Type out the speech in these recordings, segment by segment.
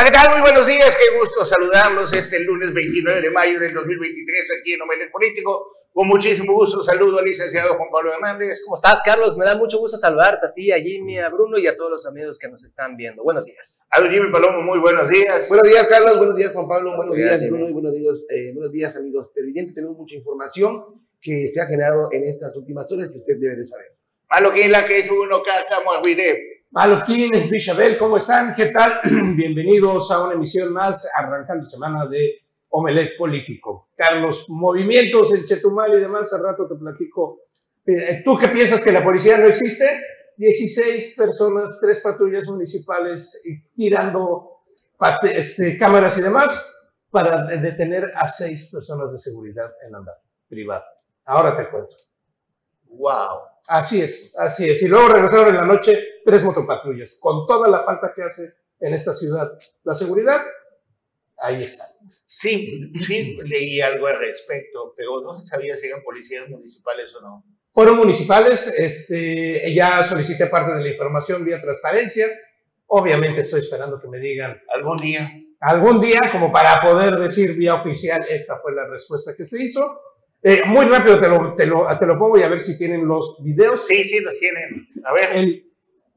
Hola, ¿qué tal? Muy buenos días, qué gusto saludarlos este lunes 29 de mayo del 2023 aquí en Omelet Político. Con muchísimo gusto saludo al licenciado Juan Pablo Hernández. ¿Cómo estás, Carlos? Me da mucho gusto saludarte a ti, a Jimmy, a Bruno y a todos los amigos que nos están viendo. Buenos días. A Jimmy Palomo, muy buenos días. Buenos días, Carlos. Buenos días, Juan Pablo. Buenos, días, Bruno. Y buenos días, eh, buenos días, amigos televidentes. Tenemos mucha información que se ha generado en estas últimas horas que usted debe de saber. Malo que es la que es uno caca, Malofkin, Bichabel, ¿cómo están? ¿Qué tal? Bienvenidos a una emisión más, arrancando semana de Omelet Político. Carlos, movimientos en Chetumal y demás, al rato te platico. Eh, ¿Tú qué piensas que la policía no existe? 16 personas, tres patrullas municipales tirando este, cámaras y demás para detener a seis personas de seguridad en andar privado. Ahora te cuento. Wow. Así es, así es. Y luego regresaron en la noche tres motopatrullas, con toda la falta que hace en esta ciudad la seguridad. Ahí está. Sí, sí, leí algo al respecto, pero no se sabía si eran policías municipales o no. Fueron municipales, este, ya solicité parte de la información vía transparencia. Obviamente estoy esperando que me digan. Algún día. Algún día, como para poder decir vía oficial, esta fue la respuesta que se hizo. Eh, muy rápido te lo, te, lo, te lo, pongo y a ver si tienen los videos. Sí, sí, los tienen. A ver.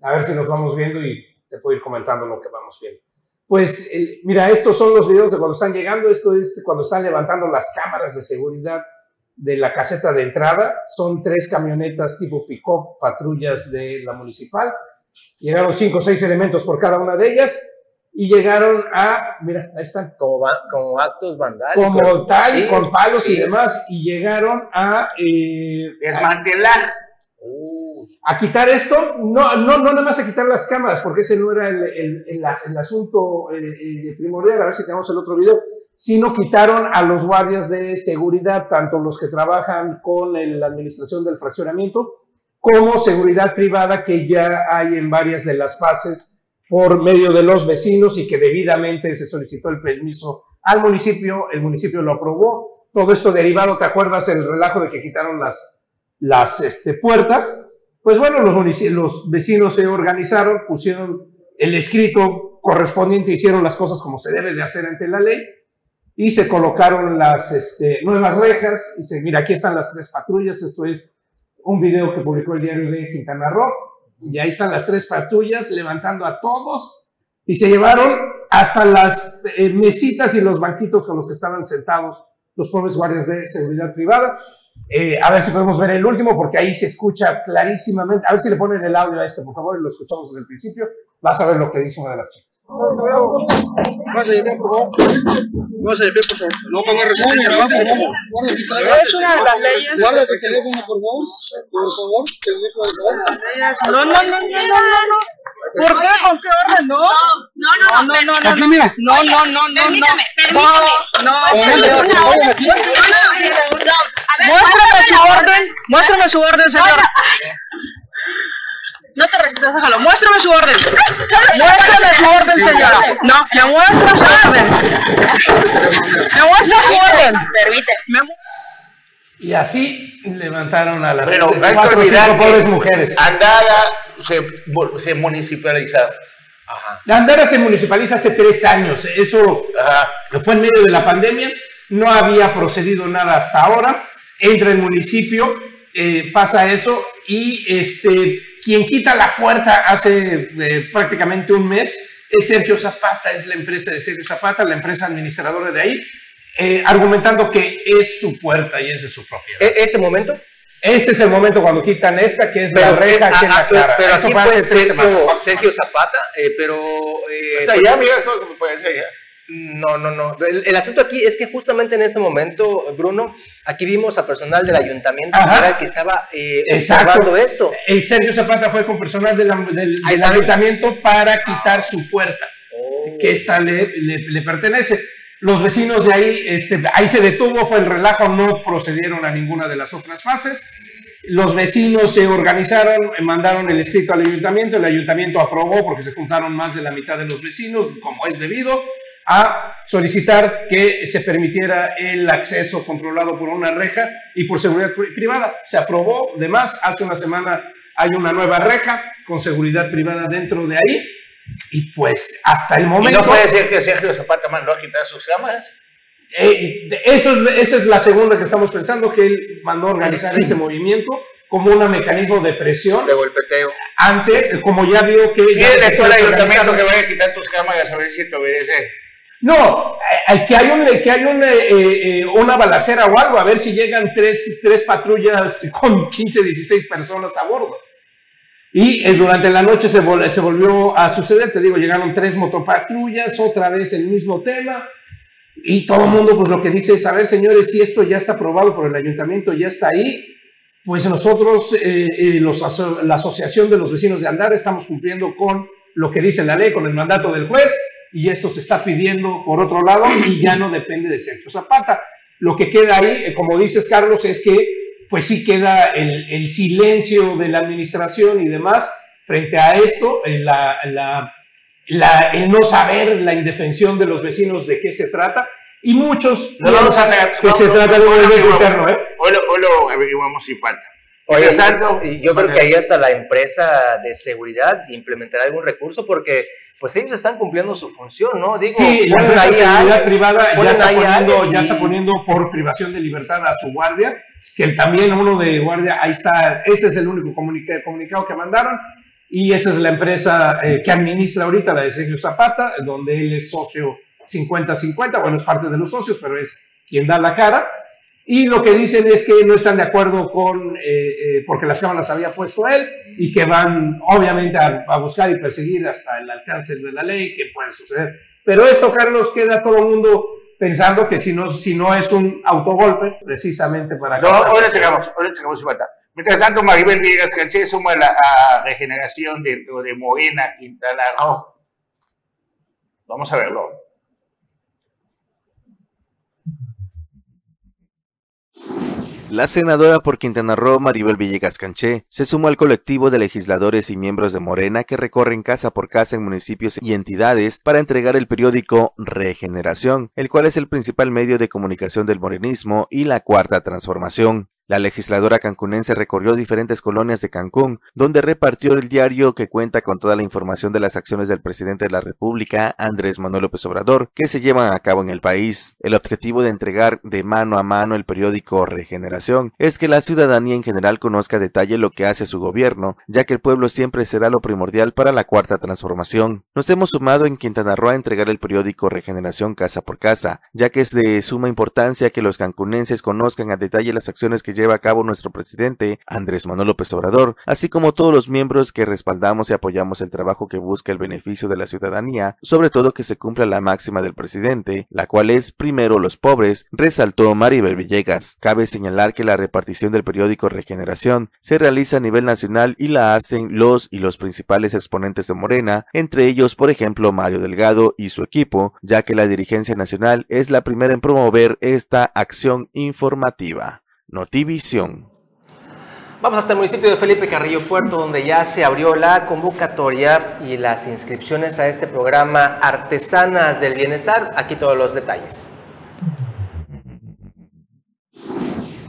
a ver si los vamos viendo y te puedo ir comentando lo que vamos viendo. Pues mira, estos son los videos de cuando están llegando. Esto es cuando están levantando las cámaras de seguridad de la caseta de entrada. Son tres camionetas tipo pick-up, patrullas de la municipal. Llegaron cinco o seis elementos por cada una de ellas y llegaron a, mira, ahí están. Como, como actos vandálicos. Como tal, y con palos y demás, y llegaron a... Eh, Desmantelar. A, quitar esto, no, no, no nada más a quitar las cámaras, porque ese no era el, el, el, el asunto eh, eh, primordial, a ver si tenemos el otro video, sino quitaron a los guardias de seguridad, tanto los que trabajan con la administración del fraccionamiento, como seguridad privada que ya hay en varias de las fases por medio de los vecinos y que debidamente se solicitó el permiso al municipio, el municipio lo aprobó. Todo esto derivado, ¿te acuerdas el relajo de que quitaron las, las este, puertas? Pues bueno, los, vecinos se organizaron, pusieron el escrito correspondiente, hicieron las cosas como se debe de hacer ante la ley y se colocaron las este, nuevas rejas. Y se, mira, aquí están las tres patrullas. Esto es un video que publicó el diario de Quintana Roo y ahí están las tres patrullas levantando a todos y se llevaron hasta las eh, mesitas y los banquitos con los que estaban sentados los pobres guardias de seguridad privada. Eh, a ver si podemos ver el último, porque ahí se escucha clarísimamente. A ver si le ponen el audio a este, por favor, y lo escuchamos desde el principio. Vas a ver lo que dice una de las chicas. No se por favor. No ponga resumen, Es una de las leyes. Guarda tu teléfono, por favor. Por favor, No, no, no, no, no, no. ¿Por qué? ¿Con qué orden? No. No, no, no, no, no. Aquí, mira. No, no, no, no. Permítame, permítame. No, no. Muéstrame su orden. Muéstrame su orden, señor. No te registras, déjalo. Muéstrame su orden. Muéstrame su orden, señora. No, me muestra su orden. Me muestra su orden. Permíteme. Y así levantaron a las Pero cuatro o cinco pobres mujeres. Andara se, se municipalizó. Ajá. Andara se municipaliza hace tres años. Eso fue en medio de la pandemia. No había procedido nada hasta ahora. Entra el municipio, eh, pasa eso y este quien quita la puerta hace eh, prácticamente un mes es Sergio Zapata, es la empresa de Sergio Zapata, la empresa administradora de ahí, eh, argumentando que es su puerta y es de su propiedad. ¿E-, ¿Este momento? Este es el momento cuando quitan esta, que es la reja que la clara. Pero Eso fue hace tres semanas. Sergio Zapata, eh, pero... Eh, o sea, ya, mira, todo lo que puede ser ya. No, no, no. El, asunto aquí es que justamente en ese momento, Bruno, aquí vimos a personal del ayuntamiento que estaba eh, observando esto. El Sergio Zapata fue con personal del, ayuntamiento para quitar su puerta, oh. que esta le, le, pertenece. Los vecinos de ahí, este, ahí se detuvo, fue el relajo, no procedieron a ninguna de las otras fases. Los vecinos se organizaron, mandaron el escrito al ayuntamiento, el ayuntamiento aprobó porque se juntaron más de la mitad de los vecinos, como es debido, a solicitar que se permitiera el acceso controlado por una reja y por seguridad privada. Se aprobó, además, hace una semana hay una nueva reja con seguridad privada dentro de ahí Y pues hasta el momento... ¿Y no puede ser que Sergio Zapata mandó a quitar sus cámaras? Eh, eso es, esa es la segunda que estamos pensando, que él mandó a organizar este movimiento como un mecanismo de presión. De golpeteo. Ante, como ya vio que... ¿Y el ayuntamiento que vaya a quitar tus cámaras a ver si te obedece? No, eh, que hay, un, que hay un, eh, una balacera o algo, a ver si llegan tres, tres patrullas con 15, 16 personas a bordo. Y durante la noche se, volvió a suceder, te digo, llegaron tres motopatrullas, otra vez el mismo tema. Y todo el mundo, pues lo que dice es, a ver, señores, si esto ya está aprobado por el ayuntamiento, ya está ahí, pues nosotros, eh, eh, los, la Asociación de los Vecinos de Andar, estamos cumpliendo con lo que dice la ley, con el mandato del juez, y esto se está pidiendo por otro lado y ya no depende de Sergio Zapata. Lo que queda ahí, eh, como dices, Carlos, es que pues sí queda el, el silencio de la administración y demás frente a esto, la, la la, el no saber la indefensión de los vecinos de qué se trata, y muchos no vamos a ver, que se trata de un evento interno. ¿eh? Hoy lo, averiguamos si falta. Oye, y yo creo que ahí hasta la empresa de seguridad implementará algún recurso porque pues ellos están cumpliendo su función, ¿no? Digo, sí, la seguridad privada ya está, poniendo, ya está poniendo por privación de libertad a su guardia, que también uno de guardia, ahí está, este es el único comunicado que mandaron, y esa es la empresa eh, que administra ahorita, la de Sergio Zapata, donde él es socio 50-50, bueno, es parte de los socios, pero es quien da la cara. Y lo que dicen es que no están de acuerdo con, eh, eh, porque las cámaras había puesto él, y que van obviamente a, buscar y perseguir hasta el alcance de la ley, que puede suceder. Pero esto, Carlos, queda todo el mundo pensando que si no, si no es un autogolpe, precisamente para... No, ahora llegamos, ahora llegamos, Mientras tanto, Maribel Villegas Canché suma la regeneración dentro de Morena, Quintana Roo. Vamos a verlo. La senadora por Quintana Roo, Maribel Villegas Canché, se sumó al colectivo de legisladores y miembros de Morena que recorren casa por casa en municipios y entidades para entregar el periódico Regeneración, el cual es el principal medio de comunicación del morenismo y la cuarta transformación. La legisladora cancunense recorrió diferentes colonias de Cancún, donde repartió el diario que cuenta con toda la información de las acciones del presidente de la República, Andrés Manuel López Obrador, que se llevan a cabo en el país. El objetivo de entregar de mano a mano el periódico Regeneración es que la ciudadanía en general conozca a detalle lo que hace su gobierno, ya que el pueblo siempre será lo primordial para la cuarta transformación. Nos hemos sumado en Quintana Roo a entregar el periódico Regeneración casa por casa, ya que es de suma importancia que los cancunenses conozcan a detalle las acciones que lleva a cabo nuestro presidente Andrés Manuel López Obrador, así como todos los miembros que respaldamos y apoyamos el trabajo que busca el beneficio de la ciudadanía, sobre todo que se cumpla la máxima del presidente, la cual es primero los pobres, resaltó Maribel Villegas. Cabe señalar que la repartición del periódico Regeneración se realiza a nivel nacional y la hacen los y los principales exponentes de Morena, entre ellos, por ejemplo, Mario Delgado y su equipo, ya que la dirigencia nacional es la primera en promover esta acción informativa. Notivisión. Vamos hasta el municipio de Felipe Carrillo Puerto, donde ya se abrió la convocatoria y las inscripciones a este programa Artesanas del Bienestar. Aquí todos los detalles.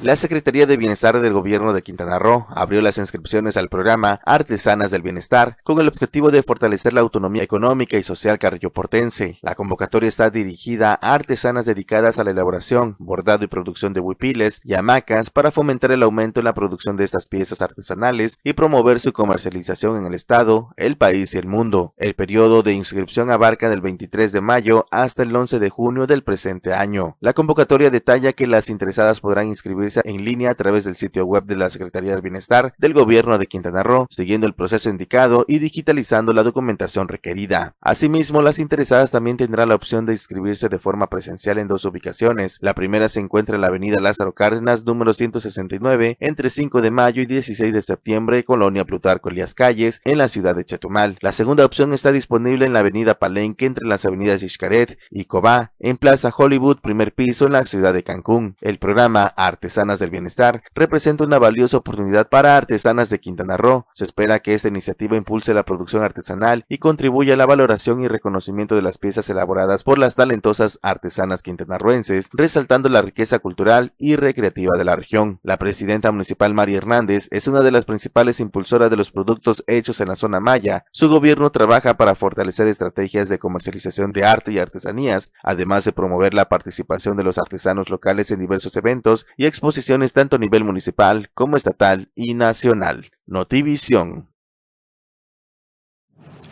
La Secretaría de Bienestar del Gobierno de Quintana Roo abrió las inscripciones al programa Artesanas del Bienestar con el objetivo de fortalecer la autonomía económica y social carrilloportense. La convocatoria está dirigida a artesanas dedicadas a la elaboración, bordado y producción de huipiles y hamacas para fomentar el aumento en la producción de estas piezas artesanales y promover su comercialización en el Estado, el país y el mundo. El periodo de inscripción abarca del 23 de mayo hasta el 11 de junio del presente año. La convocatoria detalla que las interesadas podrán inscribirse en línea a través del sitio web de la Secretaría del Bienestar del Gobierno de Quintana Roo, siguiendo el proceso indicado y digitalizando la documentación requerida. Asimismo, las interesadas también tendrán la opción de inscribirse de forma presencial en dos ubicaciones. La primera se encuentra en la avenida Lázaro Cárdenas, número 169, entre 5 de mayo y 16 de septiembre, Colonia Plutarco Elías Calles, en la ciudad de Chetumal. La segunda opción está disponible en la avenida Palenque, entre las avenidas Xcaret y Cobá, en Plaza Hollywood, primer piso, en la ciudad de Cancún. El programa Artesanos Artesanas del Bienestar representa una valiosa oportunidad para artesanas de Quintana Roo. Se espera que esta iniciativa impulse la producción artesanal y contribuya a la valoración y reconocimiento de las piezas elaboradas por las talentosas artesanas quintanarroenses, resaltando la riqueza cultural y recreativa de la región. La presidenta municipal María Hernández es una de las principales impulsoras de los productos hechos en la zona maya. Su gobierno trabaja para fortalecer estrategias de comercialización de arte y artesanías, además de promover la participación de los artesanos locales en diversos eventos y exposiciones tanto a nivel municipal como estatal y nacional. Notivisión.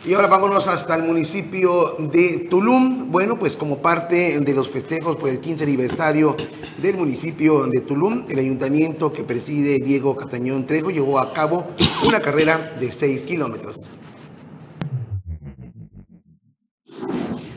Y ahora vámonos hasta el municipio de Tulum. Bueno, pues como parte de los festejos por el 15 aniversario del municipio de Tulum, el ayuntamiento que preside Diego Castañón Trejo llevó a cabo una carrera de 6 kilómetros.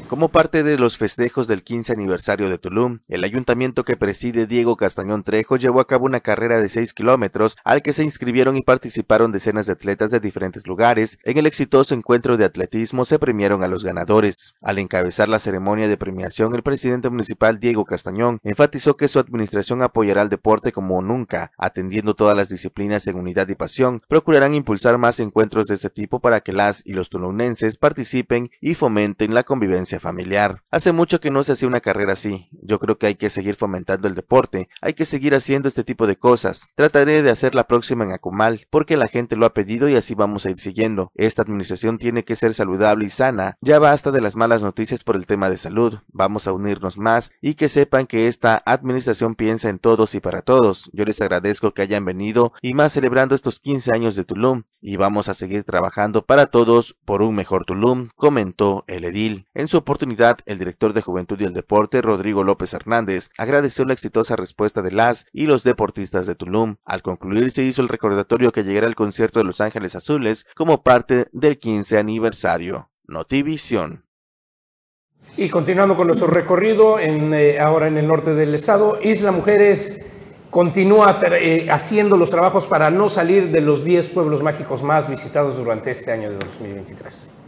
Como parte de los festejos del 15 aniversario de Tulum, el ayuntamiento que preside Diego Castañón Trejo llevó a cabo una carrera de 6 kilómetros al que se inscribieron y participaron decenas de atletas de diferentes lugares. En el exitoso encuentro de atletismo se premiaron a los ganadores. Al encabezar la ceremonia de premiación, el presidente municipal Diego Castañón enfatizó que su administración apoyará al deporte como nunca, atendiendo todas las disciplinas en unidad y pasión. Procurarán impulsar más encuentros de este tipo para que las y los tulunenses participen y fomenten la convivencia familiar. Hace mucho que no se hace una carrera así. Yo creo que hay que seguir fomentando el deporte, hay que seguir haciendo este tipo de cosas. Trataré de hacer la próxima en Acumal, porque la gente lo ha pedido y así vamos a ir siguiendo. Esta administración tiene que ser saludable y sana. Ya basta de las malas noticias por el tema de salud. Vamos a unirnos más y que sepan que esta administración piensa en todos y para todos. Yo les agradezco que hayan venido y más celebrando estos 15 años de Tulum y vamos a seguir trabajando para todos por un mejor Tulum, comentó el edil. En su oportunidad, el director de Juventud y el Deporte, Rodrigo López Hernández, agradeció la exitosa respuesta de las y los deportistas de Tulum. Al concluir, se hizo el recordatorio que llegará el concierto de Los Ángeles Azules como parte del 15 aniversario. Notivisión. Y continuando con nuestro recorrido, eh, ahora en el norte del estado, Isla Mujeres continúa eh, haciendo los trabajos para no salir de los 10 pueblos mágicos más visitados durante este año de 2023.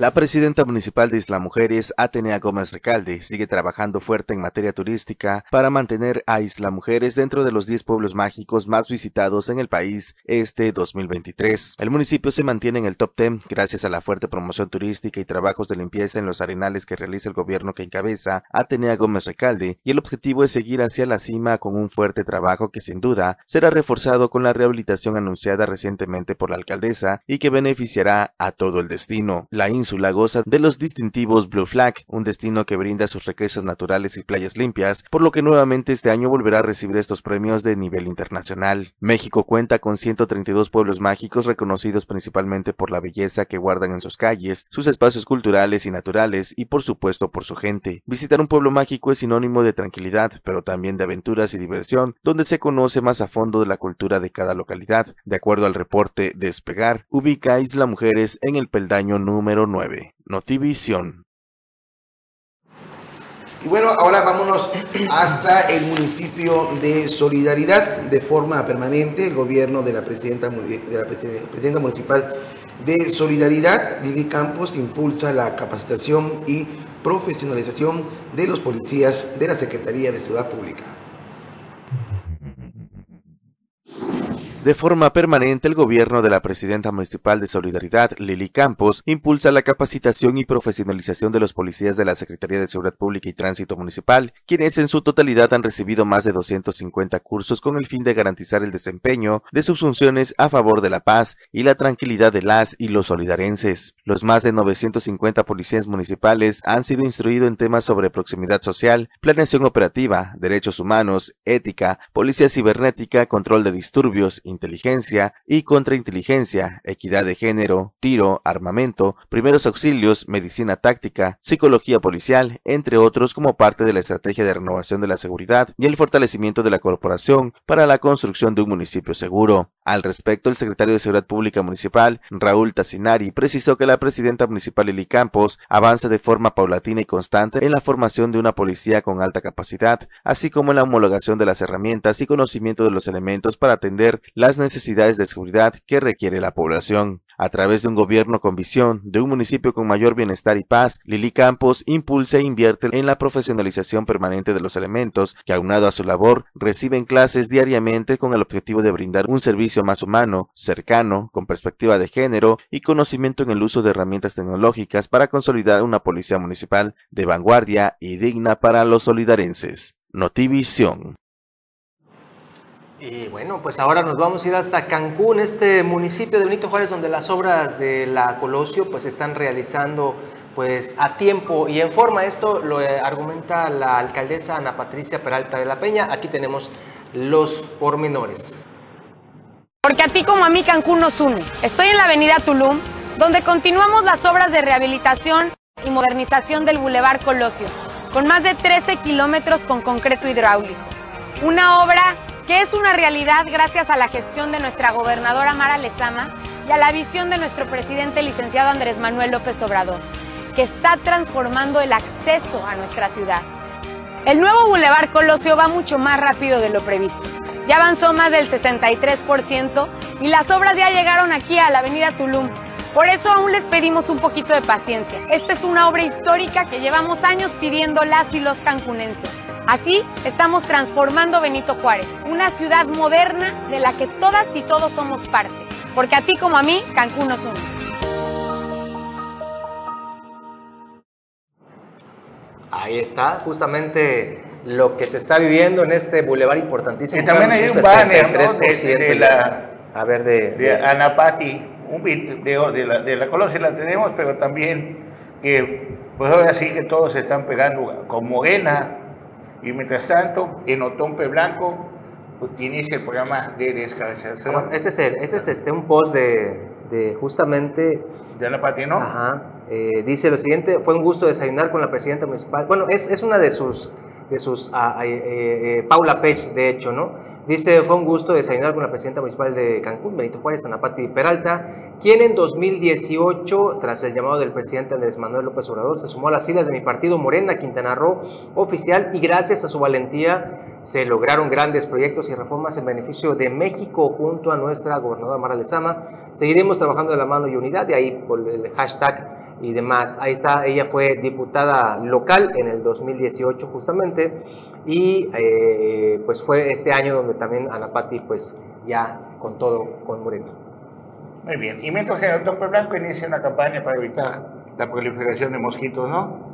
La presidenta municipal de Isla Mujeres, Atenea Gómez Recalde, sigue trabajando fuerte en materia turística para mantener a Isla Mujeres dentro de los 10 pueblos mágicos más visitados en el país este 2023. El municipio se mantiene en el top 10 gracias a la fuerte promoción turística y trabajos de limpieza en los arenales que realiza el gobierno que encabeza Atenea Gómez Recalde, y el objetivo es seguir hacia la cima con un fuerte trabajo que sin duda será reforzado con la rehabilitación anunciada recientemente por la alcaldesa y que beneficiará a todo el destino. La la goza de los distintivos Blue Flag, un destino que brinda sus riquezas naturales y playas limpias, por lo que nuevamente este año volverá a recibir estos premios de nivel internacional. México cuenta con 132 pueblos mágicos reconocidos principalmente por la belleza que guardan en sus calles, sus espacios culturales y naturales y por supuesto por su gente. Visitar un pueblo mágico es sinónimo de tranquilidad, pero también de aventuras y diversión, donde se conoce más a fondo de la cultura de cada localidad. De acuerdo al reporte Despegar, ubica Isla Mujeres en el peldaño número 9 Notivisión. Y bueno, ahora vámonos hasta el municipio de Solidaridad. De forma permanente, el gobierno de la presidenta, de la presidenta municipal de Solidaridad, Lili Campos, impulsa la capacitación y profesionalización de los policías de la Secretaría de Ciudad Pública. De forma permanente, el gobierno de la presidenta municipal de Solidaridad, Lili Campos, impulsa la capacitación y profesionalización de los policías de la Secretaría de Seguridad Pública y Tránsito Municipal, quienes en su totalidad han recibido más de 250 cursos con el fin de garantizar el desempeño de sus funciones a favor de la paz y la tranquilidad de las y los solidarenses. Los más de 950 policías municipales han sido instruidos en temas sobre proximidad social, planeación operativa, derechos humanos, ética, policía cibernética, control de disturbios, inteligencia y contrainteligencia, equidad de género, tiro, armamento, primeros auxilios, medicina táctica, psicología policial, entre otros como parte de la estrategia de renovación de la seguridad y el fortalecimiento de la corporación para la construcción de un municipio seguro. Al respecto, el secretario de Seguridad Pública Municipal, Raúl Tassinari, precisó que la presidenta municipal Lili Campos avanza de forma paulatina y constante en la formación de una policía con alta capacidad, así como en la homologación de las herramientas y conocimiento de los elementos para atender las necesidades de seguridad que requiere la población. A través de un gobierno con visión, de un municipio con mayor bienestar y paz, Lili Campos impulsa e invierte en la profesionalización permanente de los elementos que, aunado a su labor, reciben clases diariamente con el objetivo de brindar un servicio más humano, cercano, con perspectiva de género y conocimiento en el uso de herramientas tecnológicas para consolidar una policía municipal de vanguardia y digna para los solidarenses. Notivisión. Y bueno, pues ahora nos vamos a ir hasta Cancún, este municipio de Benito Juárez, donde las obras de la Colosio pues están realizando pues a tiempo y en forma. Esto lo eh, argumenta la alcaldesa Ana Patricia Peralta de la Peña. Aquí tenemos los pormenores. Porque a ti como a mí Cancún nos une. Estoy en la avenida Tulum, donde continuamos las obras de rehabilitación y modernización del Boulevard Colosio, con más de 13 kilómetros con concreto hidráulico. Una obra que es una realidad gracias a la gestión de nuestra gobernadora Mara Lezama y a la visión de nuestro presidente licenciado Andrés Manuel López Obrador, que está transformando el acceso a nuestra ciudad. El nuevo Boulevard Colosio va mucho más rápido de lo previsto. Ya avanzó más del 63% y las obras ya llegaron aquí a la avenida Tulum. Por eso aún les pedimos un poquito de paciencia. Esta es una obra histórica que llevamos años pidiendo las y los cancunenses. Así estamos transformando Benito Juárez, una ciudad moderna de la que todas y todos somos parte. Porque a ti como a mí, Cancún nos une. Ahí está, justamente lo que se está viviendo en este bulevar importantísimo. Y también hay un banner, ¿no? De, 63% de la, A ver, de... de Anapati, un vi- de, de la, de la colonia la tenemos, pero también que, pues ahora sí que todos se están pegando con Morena, y mientras tanto, en Otompe Blanco, pues, inicia el programa de Ah, bueno, este es, el- este es este, un post de, de justamente... de Anapati, ¿no? Ajá. eh, dice lo siguiente, fue un gusto desayunar con la presidenta municipal. Bueno, es, es una de sus, de sus ah, ah, eh, eh, Paula Pech, de hecho, ¿no? Dice, fue un gusto desayunar con la presidenta municipal de Cancún, Benito Juárez, Anapati Peralta, quien en 2018, tras el llamado del presidente Andrés Manuel López Obrador, se sumó a las filas de mi partido Morena, Quintana Roo, oficial, y gracias a su valentía se lograron grandes proyectos y reformas en beneficio de México junto a nuestra gobernadora Mara Lezama. Seguiremos trabajando de la mano y unidad, de ahí por el hashtag y demás. Ahí está, ella fue diputada local en el 2018 justamente y eh, pues fue este año donde también Anapati pues ya con todo con Moreno. Muy bien. Y mientras en Otompe Blanco inicia una campaña para evitar la proliferación de mosquitos, ¿no?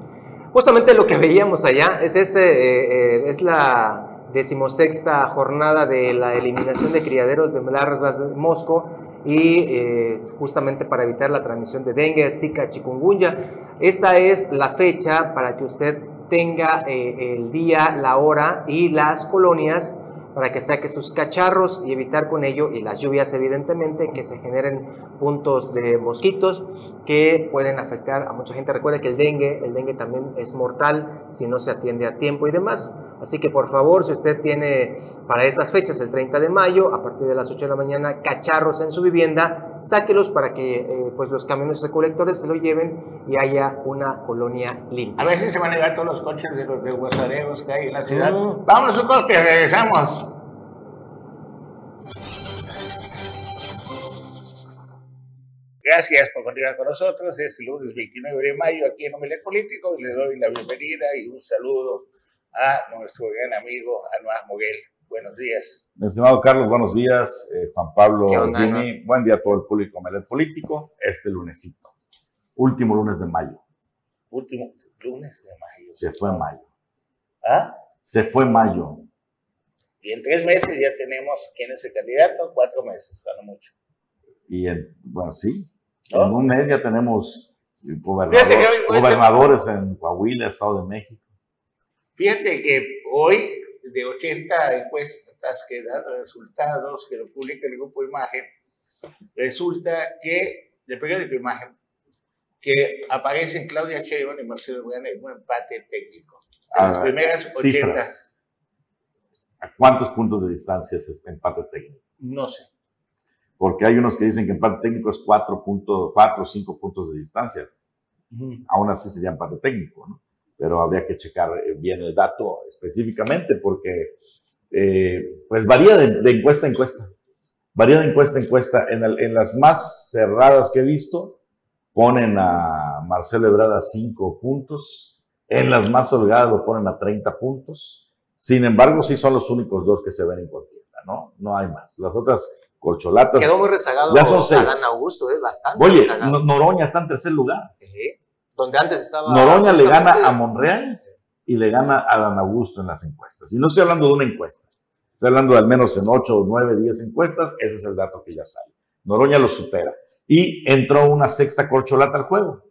Justamente lo que veíamos allá es este eh, eh, es la decimosexta jornada de la eliminación de criaderos de larvas de mosco y eh, justamente para evitar la transmisión de dengue, zika, chikungunya. Esta es la fecha para que usted tenga eh, el día, la hora y las colonias para que saque sus cacharros y evitar con ello, y las lluvias evidentemente, que se generen puntos de mosquitos que pueden afectar a mucha gente. Recuerde que el dengue, el dengue también es mortal si no se atiende a tiempo y demás. Así que por favor, si usted tiene para estas fechas, el 30 de mayo, a partir de las 8 de la mañana, cacharros en su vivienda, sáquelos para que eh, pues los camiones recolectores se lo lleven y haya una colonia limpia. A ver si se van a llevar todos los coches de los desguazaderos que hay en la ciudad. Mm. Vámonos un corte, regresamos. Gracias por continuar con nosotros. Es el lunes 29 de mayo aquí en Omelet Político y le doy la bienvenida y un saludo a nuestro gran amigo Anuar Moguel. Buenos días. Mi estimado Carlos, buenos días. Eh, Juan Pablo, ¿Qué onda, Jimmy, buen día a todo el público Melet Político. Este lunesito, último lunes de mayo. Último lunes de mayo. Se fue mayo. ¿Ah? Se fue mayo. Y en tres meses ya tenemos quién es el candidato, cuatro meses, cuando mucho. Y en, bueno, sí. En un mes ya tenemos Fíjate gobernador- hoy- gobernadores en Coahuila, Estado de México. Fíjate que hoy, de 80 encuestas que dan resultados, que lo publica el grupo Imagen, resulta que, del periódico Imagen, que aparecen Claudia Sheinbaum y Marcelo Ebrard en un empate técnico. En las Ah, primeras 80, Cifras. ¿A cuántos puntos de distancia es este empate técnico? no sé. Porque hay unos que dicen que empate técnico es 4 o 5 puntos de distancia. aún así sería empate técnico, ¿no? Pero habría que checar eh, bien el dato específicamente porque, eh, pues varía de, de encuesta a encuesta. Varía de encuesta a encuesta. En, el- en las más cerradas que he visto, ponen a Marcelo Ebrard a 5 puntos. En las más holgadas lo ponen a 30 puntos. Sin embargo, sí son los únicos dos que se ven en contienda, ¿no? No hay más. Las otras corcholatas. Quedó muy rezagado Ya son seis. Adán Augusto, es bastante Oye, rezagado. No- Noroña está en tercer lugar. Ejé. Donde antes estaba... Noroña le gana a Monreal y le gana a Dan Augusto en las encuestas. Y no estoy hablando de una encuesta. Estoy hablando de al menos en 8, 9, 10 encuestas. Ese es el dato que ya sale. Noroña lo supera. Y entró una sexta corcholata al juego.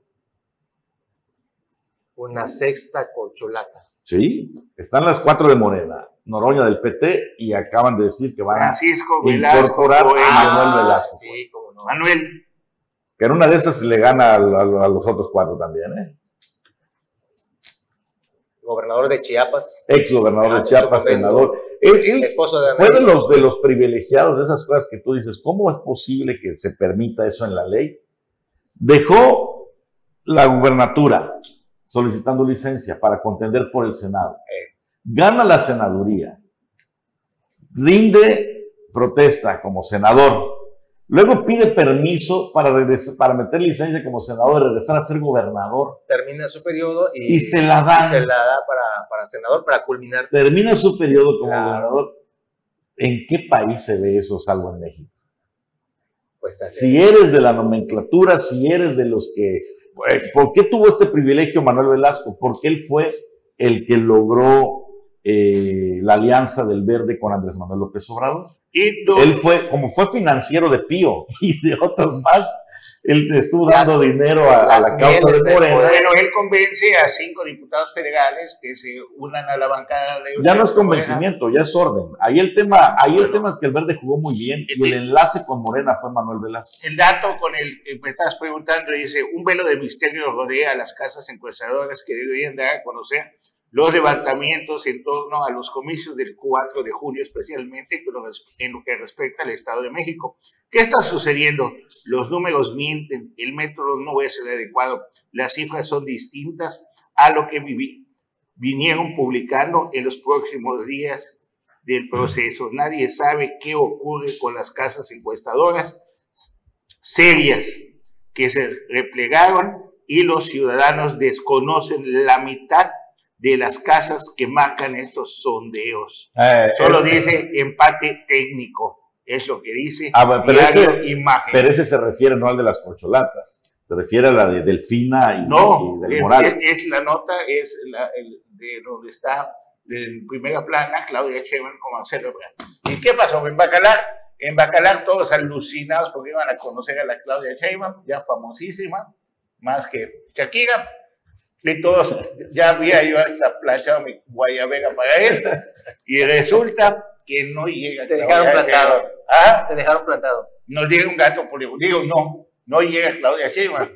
Una sexta corcholata. Sí, están las cuatro de Morena, Noroña del PT y acaban de decir que van a Francisco incorporar a Manuel Velasco. Sí, cómo no. Manuel, Que en una de esas le gana a, a- a los otros cuatro también, ¿eh? Gobernador de Chiapas. Ex gobernador Ah, de Chiapas, senador. Él, él Esposo de fue de los, de los privilegiados de esas cosas que tú dices, ¿cómo es posible que se permita eso en la ley? Dejó la gubernatura solicitando licencia para contender por el Senado. Gana la senaduría. Rinde protesta como senador. Luego pide permiso para, regresar, para meter licencia como senador y regresar a ser gobernador. Termina su periodo y, Y se la dan. y se la da para, para senador para culminar. Termina su periodo como Claro. gobernador. ¿En qué país se ve eso salvo en México? Pues así. Si eres de la nomenclatura, si eres de los que... eh, ¿Por qué tuvo este privilegio Manuel Velasco? Porque él fue el que logró eh, la alianza del Verde con Andrés Manuel López Obrador. y Él fue, como fue financiero de Pío y de otros más, él estuvo dando dinero a, a la las causa de poder. bueno, él convence a cinco diputados federales que se unan a la bancada de... Ya no es Morena. convencimiento, ya es orden. Ahí el tema, ahí el Bueno. tema es que el Verde jugó muy bien y el enlace con Morena fue Manuel Velasco. El dato con el que me estás preguntando dice, un velo de misterio rodea a las casas encuestadoras que deberían dar a conocer los levantamientos en torno a los comicios del 4 de junio, especialmente en lo que respecta al Estado de México. ¿Qué está sucediendo? Los números mienten, el método no es el adecuado, las cifras son distintas a lo que viví- vinieron publicando en los próximos días del proceso. Nadie sabe qué ocurre con las casas encuestadoras serias que se replegaron y los ciudadanos desconocen la mitad de las casas que marcan estos sondeos. Eh, Solo eh, dice empate técnico, es lo que dice Ah, bueno, pero ese- Imagen. Pero ese se refiere no al de las corcholatas, se refiere a la de Delfina y, no, y del Moral. es- es la nota, es la, el- de donde está en primera plana Claudia Sheinbaum con Marcelo. ¿Y qué pasó en Bacalar? En Bacalar todos alucinados porque iban a conocer a la Claudia Sheinbaum, ya famosísima, más que Shakira. Y todos, ya había yo hasta planchado mi guayabera para él. Y resulta que no llega Te Claudia dejaron plantado. ¿Ah? Te dejaron plantado. nos llega un gato por Digo, no, no llega Claudia Sheinbaum.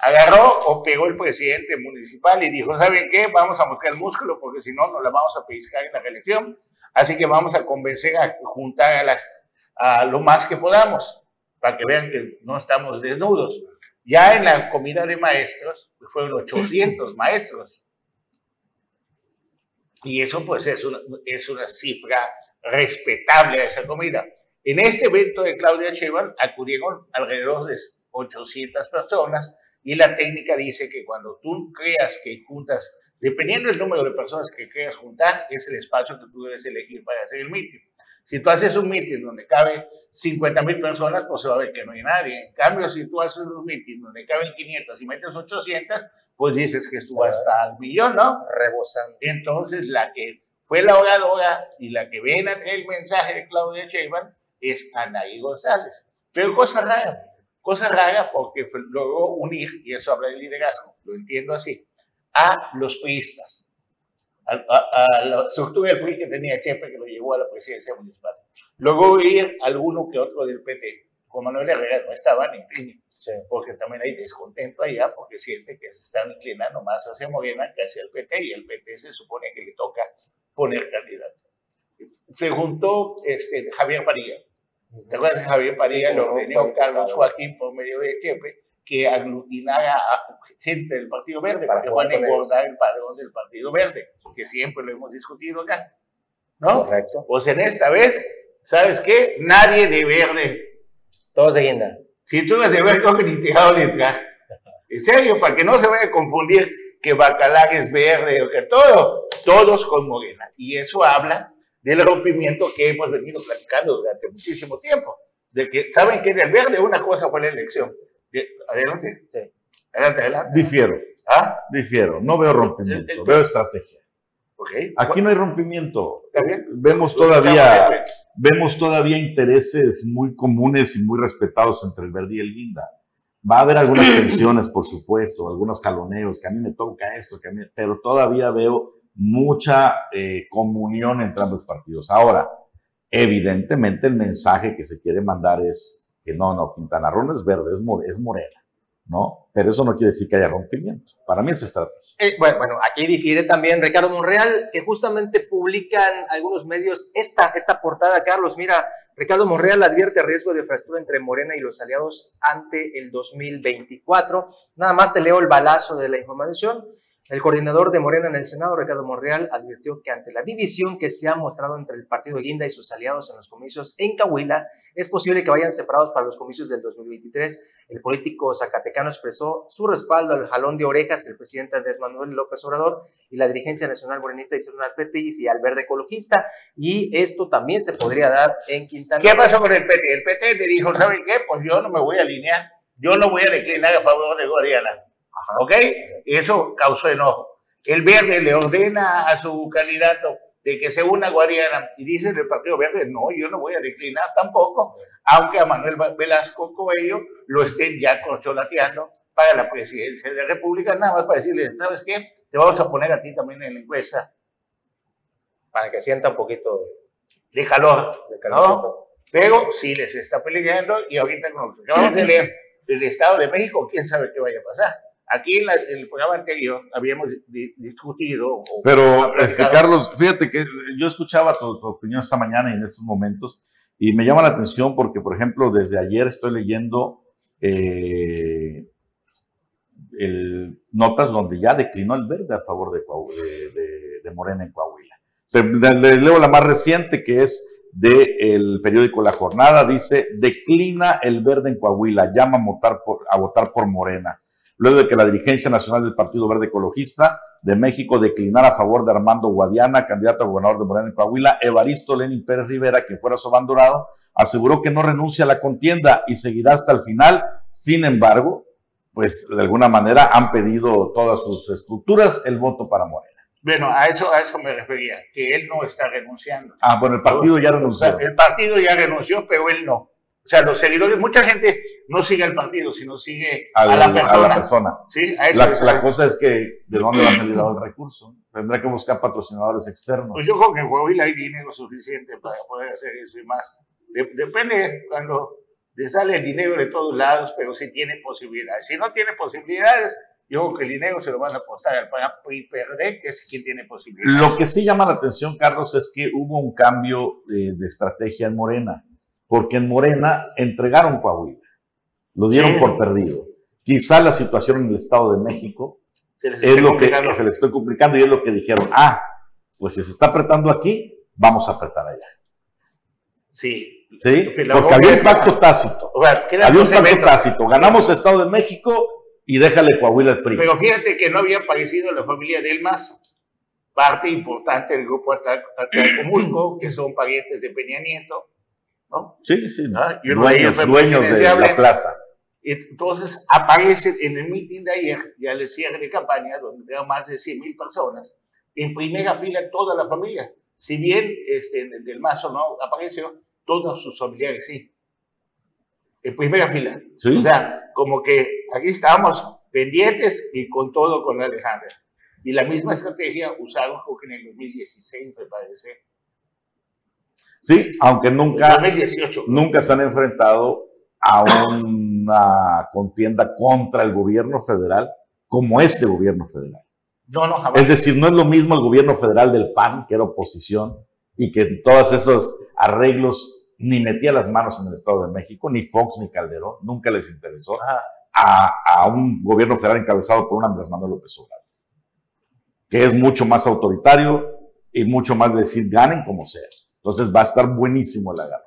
Agarró o pegó el presidente municipal y dijo, ¿saben qué? Vamos a buscar músculo porque si no, nos la vamos a pescar en la reelección. Así que vamos a convencer a juntar a, la- a lo más que podamos para que vean que no estamos desnudos. Ya en la comida de maestros, pues, fueron 800 maestros. Y eso pues es una, es una cifra respetable a esa comida. En este evento de Claudia Sheinbaum acudieron alrededor de 800 personas y la técnica dice que cuando tú creas que juntas, dependiendo del número de personas que creas juntar, es el espacio que tú debes elegir para hacer el meeting. Si tú haces un meeting donde cabe 50 mil personas, pues se va a ver que no hay nadie. En cambio, si tú haces un meeting donde caben 500 y metes 800, pues dices que estuvo hasta al millón, ¿no? Rebosando. Entonces, la que fue la oradora y la que traer el mensaje de Claudia Sheinbaum es Anaí González. Pero cosa rara, cosa rara porque fue- logró unir, y eso habla del liderazgo, lo entiendo así, a los priistas, a, a- a la estructura del PRI que tenía Chepe que lo llevó a la presidencia municipal. Logró ir alguno que otro del PT, como Manuel Herrera no estaba ni Trini, porque también hay descontento allá porque siente que se están inclinando más hacia Morena que hacia el PT y el PT se supone que le toca poner candidato. Se juntó este, Javier Padilla. ¿Te acuerdas de Javier Padilla? Sí, lo ordenó Carlos. Joaquín por medio de Chepe que aglutinara a gente del Partido Verde Para que van a engordar el padrón del Partido Verde, que siempre lo hemos discutido acá. ¿No? Correcto. Pues en esta vez ¿sabes qué? Nadie de verde. Todos de guinda. Si tú eres de verde, creo que ni te ha dado ni traje. En serio, para que no se vaya a confundir que Bacalar es verde o que todo, todos con Morena. Y eso habla del rompimiento que hemos venido platicando durante muchísimo tiempo. De que, ¿saben que en el verde una cosa fue la elección? De- adelante. Sí. Adelante, adelante. Difiero, ¿Ah? difiero. No veo rompimiento, El- el- veo estrategia. Ok. Aquí no hay rompimiento. ¿Está bien? Vemos Pues, todavía, escuchamos, vemos todavía intereses muy comunes y muy respetados entre el verde y el guinda. Va a haber algunas tensiones, por supuesto, algunos jaloneos, que a mí me toca esto, que a mí, pero todavía veo mucha eh, comunión entre ambos partidos. Ahora, evidentemente el mensaje que se quiere mandar es que no, no, Quintana Roo no es verde, es, more- es morena, ¿no? Pero eso no quiere decir que haya rompimiento. Para mí es estrategia. Eh, bueno, aquí difiere también Ricardo Monreal, que justamente publican algunos medios esta, esta portada, Carlos. Mira, Ricardo Monreal advierte riesgo de fractura entre Morena y los aliados ante el 2024. Nada más te leo el balazo de la información. El coordinador de Morena en el Senado, Ricardo Monreal, advirtió que ante la división que se ha mostrado entre el partido Guinda y sus aliados en los comicios en Cahuila, es posible que vayan separados para los comicios del 2023. El político zacatecano expresó su respaldo al jalón de orejas que el presidente Andrés Manuel López Obrador y la dirigencia nacional morenista hicieron al PT y al verde ecologista. Y esto también se podría dar en Quintana ¿Qué pasó con el PT? El PT le dijo, ¿saben qué? Pues yo no me voy a alinear, yo no voy a declinar a favor de Guadiana. ¿Ok? Eso causó enojo. El verde le ordena a su candidato de que se una Guadiana y dice el Partido Verde, no, yo no voy a declinar tampoco, aunque a Manuel Velasco Coello lo estén ya corcholateando para la presidencia de la República, nada más para decirle, ¿sabes qué? Te vamos a poner a ti también en la encuesta para que sienta un poquito de, de calor, de ¿no? calorcito. Pero sí les está peleando y ahorita con lo que acabamos de leer del Estado de México, quién sabe qué vaya a pasar. Aquí en, la- en el programa anterior habíamos di- discutido. o- Pero, este, Carlos, fíjate que yo escuchaba tu, tu opinión esta mañana y en estos momentos, y me llama la atención porque, por ejemplo, desde ayer estoy leyendo eh, el- notas donde ya declinó el verde a favor de, de- de- de Morena en Coahuila. Leo la más reciente que es del periódico La Jornada, dice, declina el verde en Coahuila, llama a votar por, a votar por Morena luego de que la dirigencia nacional del Partido Verde Ecologista de México declinara a favor de Armando Guadiana, candidato a gobernador de Morena en Coahuila, Evaristo Lenin Pérez Rivera, quien fuera su abandonado, aseguró que no renuncia a la contienda y seguirá hasta el final. Sin embargo, pues de alguna manera han pedido todas sus estructuras el voto para Morena. Bueno, a eso, a eso me refería, que él no está renunciando. Ah, bueno, el partido ya O sea, renunció. el partido ya renunció, pero él no. O sea, los seguidores, mucha gente no sigue al partido, sino sigue Al- a la persona. persona. ¿Sí? A eso La, la cosa es que, ¿de dónde va a salir el recurso? Tendrá que buscar patrocinadores externos. Pues yo creo que en Coahuila hay dinero suficiente para poder hacer eso y más. De- depende cuando le sale el dinero de todos lados, pero si tiene posibilidades. Si no tiene posibilidades, yo creo que el dinero se lo van a apostar al PRD, que es quien tiene posibilidades. Lo que sí llama la atención, Carlos, es que hubo un cambio de, de estrategia en Morena, porque en Morena entregaron Coahuila, lo dieron Sí. por perdido. Quizá la situación en el Estado de México es está lo que se le estoy complicando y es lo que dijeron, ah, pues si se está apretando aquí, vamos a apretar allá. Sí. ¿Sí? Porque había un pacto tácito. O sea, Había un pacto tácito. Ganamos Estado de México y déjale Coahuila al PRI. Pero fíjate que no había aparecido la familia del Mazo, parte importante del grupo Atlacomulco, que son parientes de Peña Nieto, ¿no? Sí, sí. Ah, y uno de ellos Dueños, dueños de la plaza. Entonces aparece en el meeting de ayer, ya el cierre de campaña, donde había más de 100 mil personas, en primera fila toda la familia. Si bien este, del del Mazo no apareció, todos sus familiares sí. En primera fila. Sí. O sea, como que aquí estábamos pendientes y con todo con Alejandra. Y la misma estrategia usaron creo que en el 2016, me parece. Sí, aunque nunca, 2018. nunca se han enfrentado a una contienda contra el gobierno federal como este gobierno federal. No, no, jamás. Es decir, no es lo mismo el gobierno federal del PAN, que era oposición, y que en todos esos arreglos ni metía las manos en el Estado de México, ni Fox ni Calderón, nunca les interesó, a un gobierno federal encabezado por un Andrés Manuel López Obrador, que es mucho más autoritario y mucho más decir ganen como sea. Entonces va a estar buenísimo el agarro.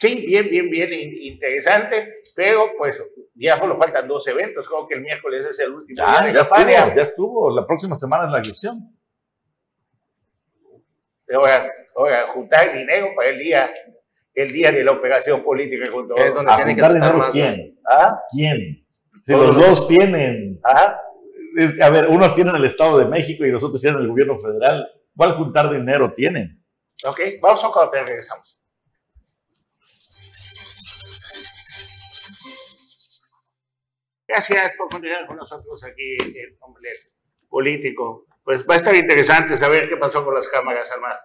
Sí, bien, bien, bien in- interesante, pero pues ya solo faltan dos eventos, creo que el miércoles es el último Ya, ya estuvo, ya estuvo. La próxima semana es la elección. Ahora, ahora, juntar dinero para el día, el día de la operación política con todo. Es donde ¿A tiene que dinero más, quién? ¿Ah? ¿Quién? Si Todos los dos tienen. ¿Ah? Es a ver, unos tienen el Estado de México y los otros tienen el gobierno federal. ¿Cuál juntar dinero tienen? Ok, vamos a un corte, regresamos. Gracias por continuar con nosotros aquí en Hombre Político. Pues va a estar interesante saber qué pasó con las cámaras armadas.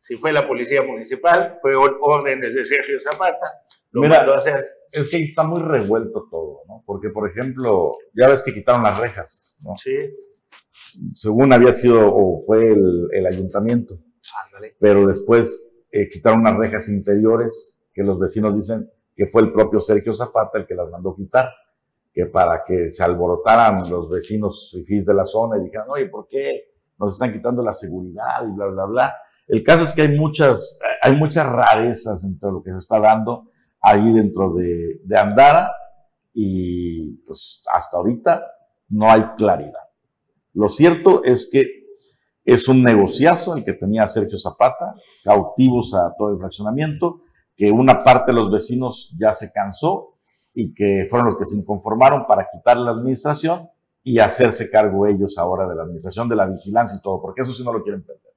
Si fue la policía municipal, fue órdenes de Sergio Zapata, lo Mira, mandó a hacer. Es que ahí está muy revuelto todo, ¿no? Porque, por ejemplo, ya ves que quitaron las rejas, ¿no? Sí, Según había sido o fue el, el ayuntamiento, Ándale. pero después eh, quitaron unas rejas interiores que los vecinos dicen que fue el propio Sergio Zapata el que las mandó quitar, que para que se alborotaran los vecinos fifís de la zona y dijeran, oye, ¿por qué nos están quitando la seguridad y bla, bla, bla? El caso es que hay muchas, hay muchas rarezas entre lo que se está dando ahí dentro de, de Andara y pues hasta ahorita no hay claridad. Lo cierto es que es un negociazo el que tenía Sergio Zapata, cautivos a todo el fraccionamiento, que una parte de los vecinos ya se cansó y que fueron los que se inconformaron para quitar la administración y hacerse cargo ellos ahora de la administración, de la vigilancia y todo, porque eso sí no lo quieren perder.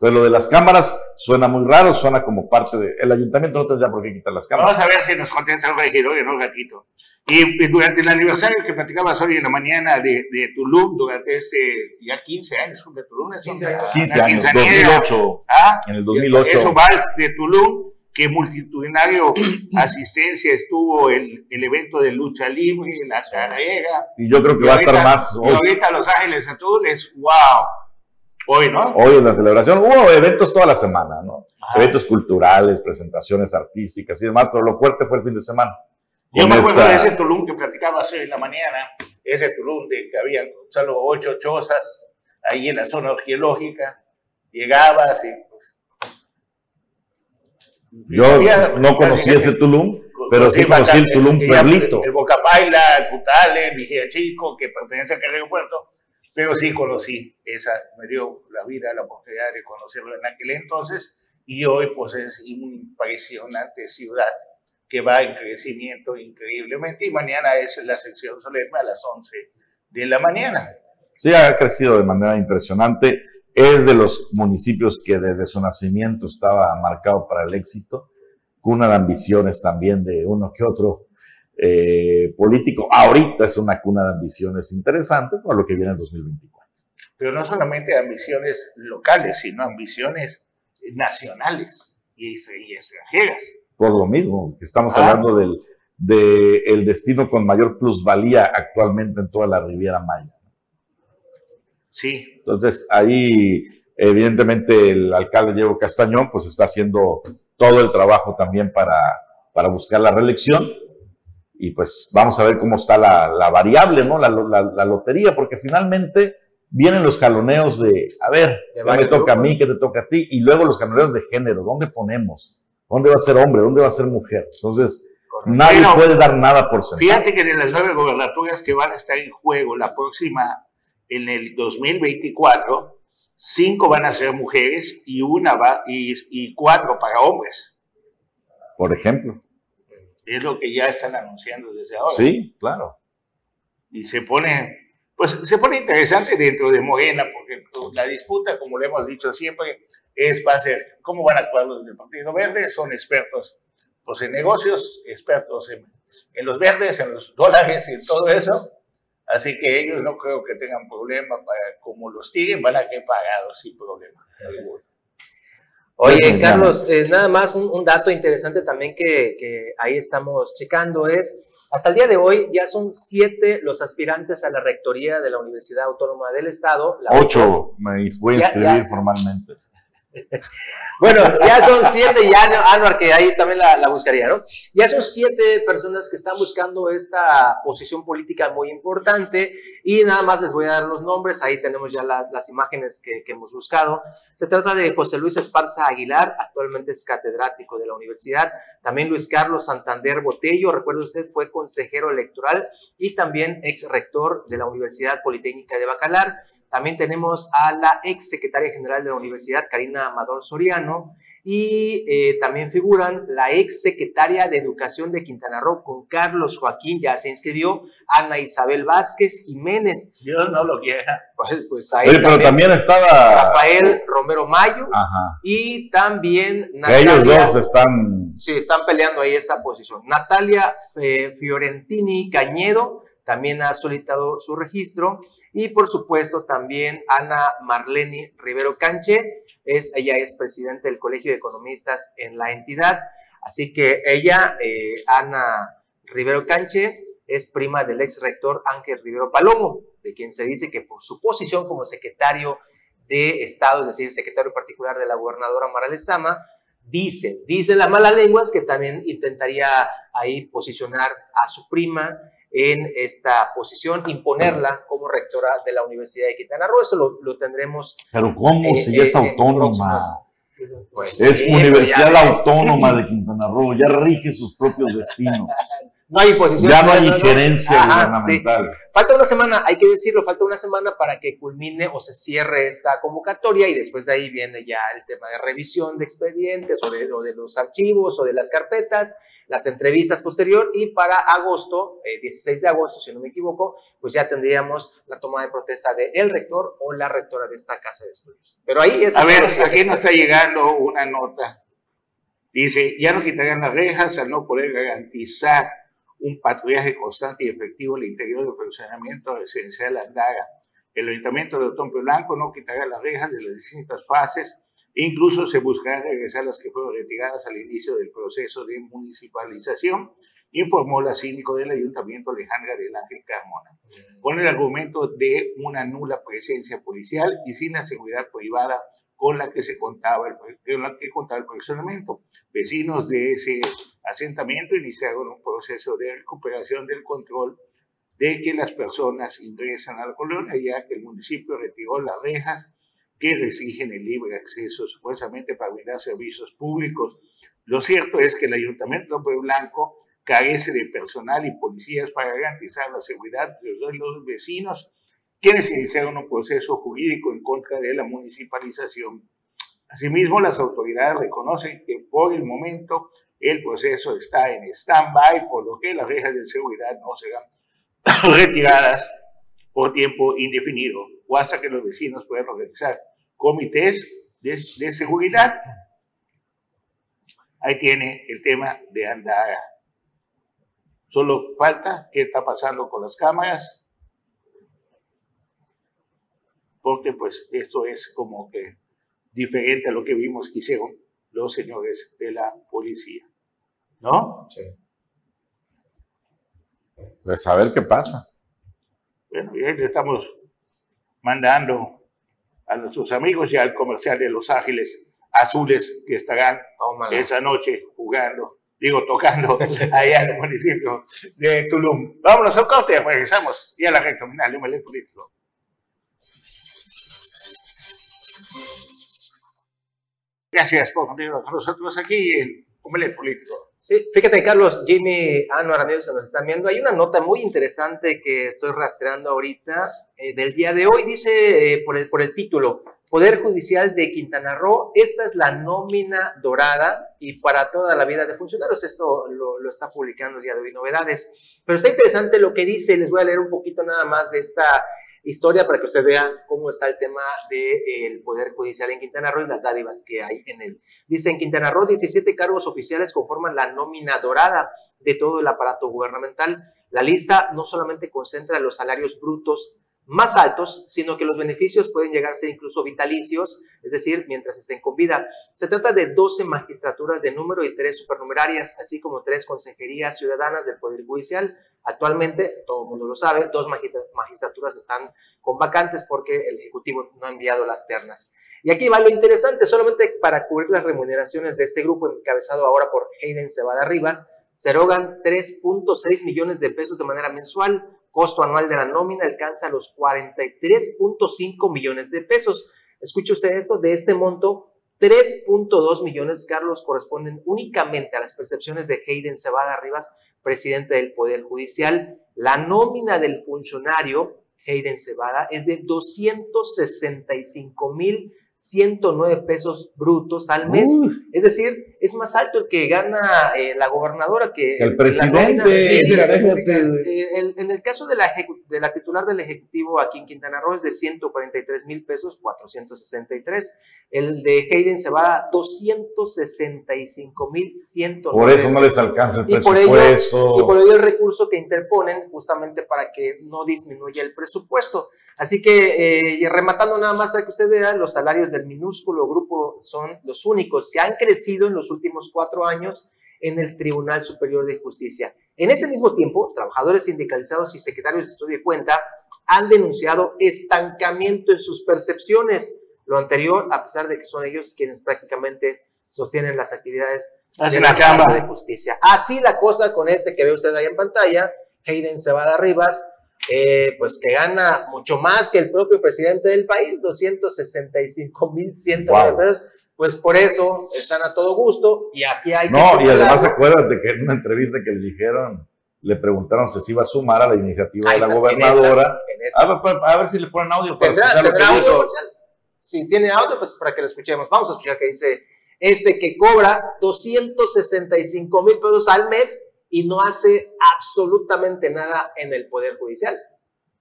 Entonces lo de las cámaras suena muy raro, suena como parte de... El ayuntamiento no tendría por qué quitar las cámaras. Vamos a ver si nos contesta el regidor y no gatito. Y, y durante el aniversario que platicabas hoy en la mañana de, de Tulum, durante este ya 15 años, cumple Tulum, es 15 una- años. 15 una años, quinceañera. 2008, Ah, en el 2008. Eso vals de Tulum, que multitudinario asistencia estuvo el, el evento de lucha libre, la carrera. Y yo creo que Y va a estar ahorita- más y hoy. ahorita Los Ángeles Azules, wow. Hoy, ¿no? Hoy en la celebración hubo eventos toda la semana, ¿no? Ajá. Eventos culturales, presentaciones artísticas y demás, pero lo fuerte fue el fin de semana. Yo me acuerdo esta- de ese Tulum que platicabas hoy en la mañana, ese Tulum de que había solo ocho chozas ahí en la zona arqueológica. Llegabas y. pues, Yo había no conocí ese Tulum, pero sí conocí el Tulum el- Pueblito. El Bocapaila, el Putale, el Vigía Chico, que pertenece a Carrero Puerto, pero sí conocí esa, me dio la vida, la oportunidad de conocerlo en aquel entonces, y hoy pues es una impresionante ciudad que va en crecimiento increíblemente, y mañana es la sección solemne a las 11 de la mañana. Sí, ha crecido de manera impresionante. Es de los municipios que desde su nacimiento estaba marcado para el éxito, cuna de ambiciones también de uno que otro eh, político. Ahorita es una cuna de ambiciones interesante por lo que viene en 2024. Pero no solamente ambiciones locales, sino ambiciones nacionales y, y extranjeras. Por lo mismo, estamos Ah. hablando del de el destino con mayor plusvalía actualmente en toda la Riviera Maya. Sí, Entonces, ahí, evidentemente, el alcalde Diego Castañón, pues está haciendo todo el trabajo también para, para buscar la reelección. Y pues vamos a ver cómo está la, la variable, ¿no? La, la- la lotería, porque finalmente vienen los jaloneos de, a ver, ¿qué me toca a mí? ¿Qué te toca a ti? Y luego los jaloneos de género, ¿dónde ponemos? ¿Dónde va a ser hombre? ¿Dónde va a ser mujer? Entonces, nadie Bueno, puede dar nada por sentado. Fíjate que de las nueve gobernaturas que van a estar en juego la próxima, en el 2024, cinco van a ser mujeres y una va, y, y cuatro para hombres. Por ejemplo. Es lo que ya están anunciando desde ahora. Sí, claro. Y se pone, pues se pone interesante dentro de Morena, porque pues, la disputa, como le hemos dicho siempre, es va a ser cómo van a actuar los del Partido Verde, son expertos pues, en negocios, expertos en, en los verdes, en los dólares y en todo eso. Así que ellos no creo que tengan problema para, como los tiren, van a quedar pagados sin problema. alguno. Oye. Carlos, eh, nada más un, un dato interesante también que, que ahí estamos checando es, hasta el día de hoy ya son siete los aspirantes a la rectoría de la Universidad Autónoma del Estado. la Ocho, me voy a Ya- inscribir ya. formalmente. Bueno, ya son siete, y Anuar, que ahí también la, buscaría, ¿no? Ya son siete personas que están buscando esta posición política muy importante y nada más les voy a dar los nombres, ahí tenemos ya las imágenes que, que, hemos buscado. Se trata de José Luis Esparza Aguilar, actualmente es catedrático de la universidad, también Luis Carlos Santander Botello, recuerde usted, fue consejero electoral y también ex rector de la Universidad Politécnica de Bacalar. También tenemos a la ex secretaria general de la universidad, Karina Amador Soriano, y eh, también figuran la ex secretaria de Educación de Quintana Roo con Carlos Joaquín, ya se inscribió, Ana Isabel Vázquez Jiménez. Dios no lo quiera. Pues, pues ahí pero, también, pero también estaba Rafael Romero Mayo Ajá. y también Natalia. Ellos dos están. Sí, están peleando ahí esta posición. Natalia eh, Fiorentini Cañedo también ha solicitado su registro. Y por supuesto también Ana Marlene Rivero Canche, es, ella es presidente del Colegio de Economistas en la entidad, así que ella, eh, Ana Rivero Canche, es prima del ex rector Ángel Rivero Palomo, de quien se dice que por su posición como secretario de Estado, es decir, secretario particular de la gobernadora Mara Lezama, dice, dice las malas lenguas que también intentaría ahí posicionar a su prima en esta posición, imponerla como rectora de la Universidad de Quintana Roo. Eso lo, lo tendremos. Pero ¿cómo eh, si es eh, autónoma? Pues es sí, Universidad pero ya- Autónoma de Quintana Roo, ya rige sus propios destinos. No hay posición. Ya no hay injerencia gubernamental. Falta una semana, hay que decirlo, falta una semana para que culmine o se cierre esta convocatoria y después de ahí viene ya el tema de revisión de expedientes o de, o de los archivos o de las carpetas, las entrevistas posterior y para agosto, eh, 16 de agosto, si no me equivoco, pues ya tendríamos la toma de protesta del el rector o la rectora de esta casa de estudios. Pero ahí está. A ver, aquí nos está llegando una nota. Dice, ya no quitarán las rejas al no poder garantizar un patrullaje constante y efectivo al interior del funcionamiento residencial Andaga. El Ayuntamiento de Otompe Blanco no quitará las rejas de las distintas fases incluso se buscará regresar las que fueron retiradas al inicio del proceso de municipalización, informó la síndico del Ayuntamiento Alejandra del Ángel Carmona. Con el argumento de una nula presencia policial y sin la seguridad privada con la que se contaba el, con la que contaba el funcionamiento. Vecinos de ese asentamiento iniciaron un proceso de recuperación del control de que las personas ingresan a la colonia, ya que el municipio retiró las rejas que restringen el libre acceso supuestamente para brindar servicios públicos. Lo cierto es que el Ayuntamiento de Blanco carece de personal y policías para garantizar la seguridad de los vecinos quienes iniciaron un proceso jurídico en contra de la municipalización. Asimismo, las autoridades reconocen que por el momento el proceso está en stand-by, por lo que las rejas de seguridad no serán retiradas por tiempo indefinido o hasta que los vecinos puedan organizar comités de, de seguridad. Ahí tiene el tema de Andara. Solo falta qué está pasando con las cámaras, porque pues esto es como que diferente a lo que vimos que hicieron los señores de la policía. ¿No? Sí. Pues a ver qué pasa. Bueno, y ahí le estamos mandando a nuestros amigos ya al comercial de Los Ángeles Azules que estarán esa noche jugando, digo, tocando allá en el municipio de Tulum. Vámonos a un corte, regresamos y a la recta final de Político. Gracias por continuar con nosotros aquí en Omelet Político. Sí, fíjate, Carlos, Jimmy, Anuar, amigos que nos están viendo, hay una nota muy interesante que estoy rastreando ahorita eh, del día de hoy. Dice eh, por, el, por el título, Poder Judicial de Quintana Roo, esta es la nómina dorada y para toda la vida de funcionarios. Esto lo, lo está publicando el día de hoy, novedades. Pero está interesante lo que dice, les voy a leer un poquito nada más de esta historia para que usted vea cómo está el tema del Poder Judicial en Quintana Roo y las dádivas que hay en él. Dice, en Quintana Roo, 17 cargos oficiales conforman la nómina dorada de todo el aparato gubernamental. La lista no solamente concentra los salarios brutos más altos, sino que los beneficios pueden llegar a ser incluso vitalicios, es decir, mientras estén con vida. Se trata de 12 magistraturas de número y 3 supernumerarias, así como 3 consejerías ciudadanas del Poder Judicial, Actualmente, todo el mundo lo sabe, dos magistraturas están con vacantes porque el Ejecutivo no ha enviado las ternas. Y aquí va lo interesante, solamente para cubrir las remuneraciones de este grupo encabezado ahora por Hayden Cebada Rivas, se erogan 3.6 millones de pesos de manera mensual, costo anual de la nómina alcanza los 43.5 millones de pesos. Escuche usted esto, de este monto, 3.2 millones, Carlos, corresponden únicamente a las percepciones de Hayden Cebada Rivas, presidente del Poder Judicial. La nómina del funcionario, Hayden Cebada, es de 265 mil 109 pesos brutos al mes. Es decir, es más alto el que gana eh, la gobernadora que el presidente. Eh, en el caso de la, de la titular del Ejecutivo aquí en Quintana Roo es de 143 mil pesos, 463. El de Hayden se va a 265 mil 109. Por eso no les alcanza el presupuesto. y por ello el recurso que interponen justamente para que no disminuya el presupuesto. Así que, eh, rematando nada más para que usted vea, los salarios del minúsculo grupo son los únicos que han crecido en los últimos cuatro años en el Tribunal Superior de Justicia. En ese mismo tiempo, trabajadores sindicalizados y secretarios de estudio de cuenta han denunciado estancamiento en sus percepciones. Lo anterior, a pesar de que son ellos quienes prácticamente sostienen las actividades de la, Cámara de Justicia. Así la cosa con este que ve usted ahí en pantalla, Hayden Cebada Rivas, eh, pues que gana mucho más que el propio presidente del país, 265 mil 109 pesos. Pues por eso están a todo gusto y aquí hay... No, y además acuérdate que en una entrevista que le dijeron, le preguntaron si se iba a sumar a la iniciativa de la gobernadora. A, ver, si le ponen audio para escuchar lo que audio, Si tiene audio, pues para que lo escuchemos. Vamos a escuchar que dice este que cobra 265 mil pesos al mes y no hace absolutamente nada en el Poder Judicial.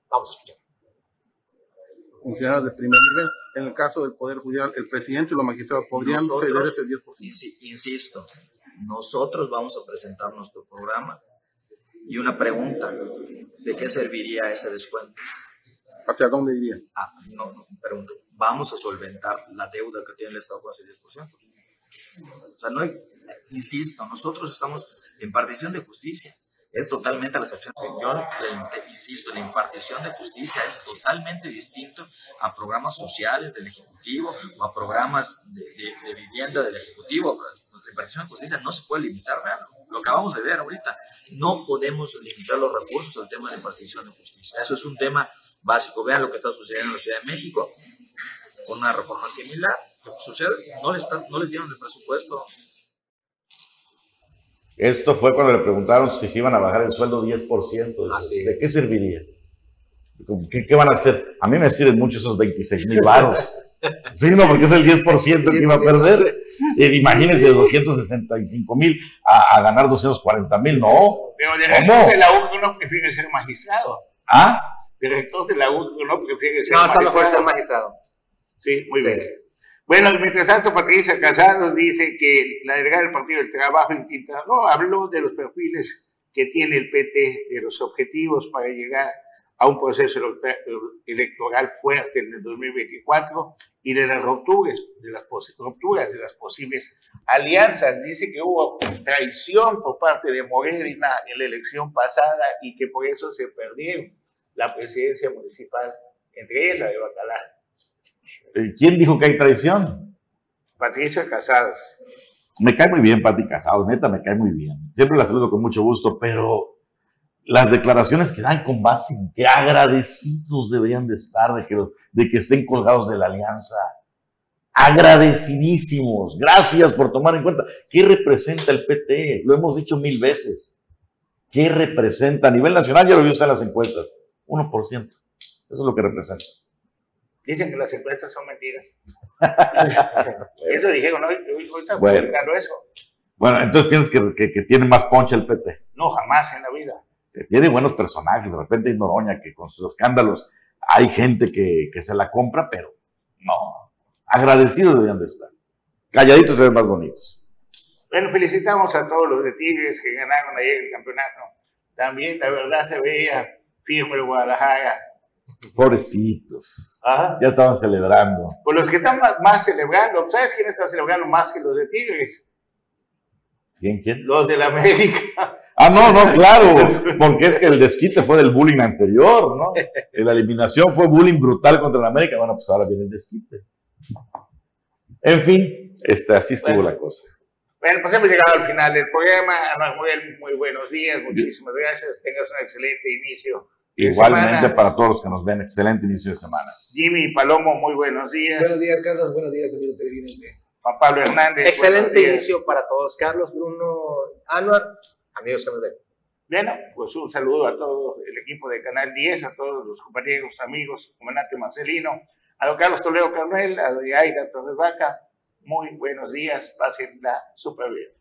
Vamos a escuchar. Funcionarios de primer nivel. En el caso del Poder Judicial, el presidente y los magistrados podrían ceder ese 10%. Insisto, nosotros vamos a presentar nuestro programa y una pregunta, ¿de qué serviría ese descuento? ¿Hacia dónde iría? Ah, no, no, pregunto, ¿vamos a solventar la deuda que tiene el Estado con ese 10%? O sea, no hay, insisto, nosotros estamos impartición de justicia es totalmente a las acciones. Yo insisto, la impartición de justicia es totalmente distinto a programas sociales del Ejecutivo o a programas de, vivienda del Ejecutivo. La impartición de justicia no se puede limitar, lo que acabamos de ver ahorita. No podemos limitar los recursos al tema de la impartición de justicia. Eso es un tema básico. Vean lo que está sucediendo en la Ciudad de México con una reforma similar. Lo sucede, no les dieron el presupuesto esto fue cuando le preguntaron si se iban a bajar el sueldo 10%. Ah, ¿De qué serviría? ¿Qué, van a hacer? A mí me sirven mucho esos 26 mil baros. sí, no, porque es el 10% que iba a perder. Eh, imagínense, de 265 mil a, ganar 240 mil, no. Pero el director de la U no prefiere ser magistrado. ¿Ah? Director de la U no prefiere ser magistrado. No, está mejor ser magistrado. Sí, muy bien. Bueno, mientras tanto, Patricia Casados dice que la delegada del Partido del Trabajo en Quintana Roo habló de los perfiles que tiene el PT, de los objetivos para llegar a un proceso electoral fuerte en el 2024 y de las rupturas, de las rupturas, de las posibles alianzas. Dice que hubo traición por parte de Morena en la elección pasada y que por eso se perdieron la presidencia municipal, entre ellas la de Bacalar. Eh, ¿Quién dijo que hay traición? Patricia Casados. Me cae muy bien Pati Casados, neta, me cae muy bien. Siempre la saludo con mucho gusto, pero las declaraciones que dan con base en que agradecidos deberían de estar de que, de que estén colgados de la alianza. Agradecidísimos. Gracias por tomar en cuenta. ¿Qué representa el PT? Lo hemos dicho mil veces. ¿Qué representa? A nivel nacional ya lo vio usted en las encuestas. 1%. Eso es lo que representa. Dicen que las encuestas son mentiras. eso dijeron, ¿no? Hoy, están bueno. eso. Bueno, entonces piensas que, que, tiene más ponche el PT. No, jamás en la vida. Tiene buenos personajes, de repente hay Noroña que con sus escándalos hay gente que, que se la compra, pero no. Agradecidos deberían de estar. Calladitos se ven más bonitos. Bueno, felicitamos a todos los de Tigres que ganaron ayer el campeonato. También, la verdad, se veía firme el Guadalajara Pobrecitos. Ya estaban celebrando. Pues los que están más, celebrando, ¿sabes quién está celebrando más que los de Tigres? ¿Quién, quién? Los de la América. Ah, no, no, claro, porque es que el desquite fue del bullying anterior, ¿no? La eliminación fue bullying brutal contra la América, bueno, pues ahora viene el desquite. En fin, este, así estuvo la cosa. Bueno, pues hemos llegado al final del programa. Manuel, muy buenos días, muchísimas gracias. Tengas un excelente inicio. Igualmente semana. para todos los que nos ven, excelente inicio de semana. Jimmy Palomo, muy buenos días. Buenos días, Carlos. Buenos días, amigo televidente. Juan Pablo Hernández. Excelente inicio para todos. Carlos, Bruno, Anuar, amigos que nos ven. Bueno, pues un saludo a todo el equipo de Canal 10, a todos los compañeros, amigos, comandante Marcelino, a don Carlos Toledo Carnel, a doña Aida Torres Vaca. Muy buenos días, pásenla súper bien.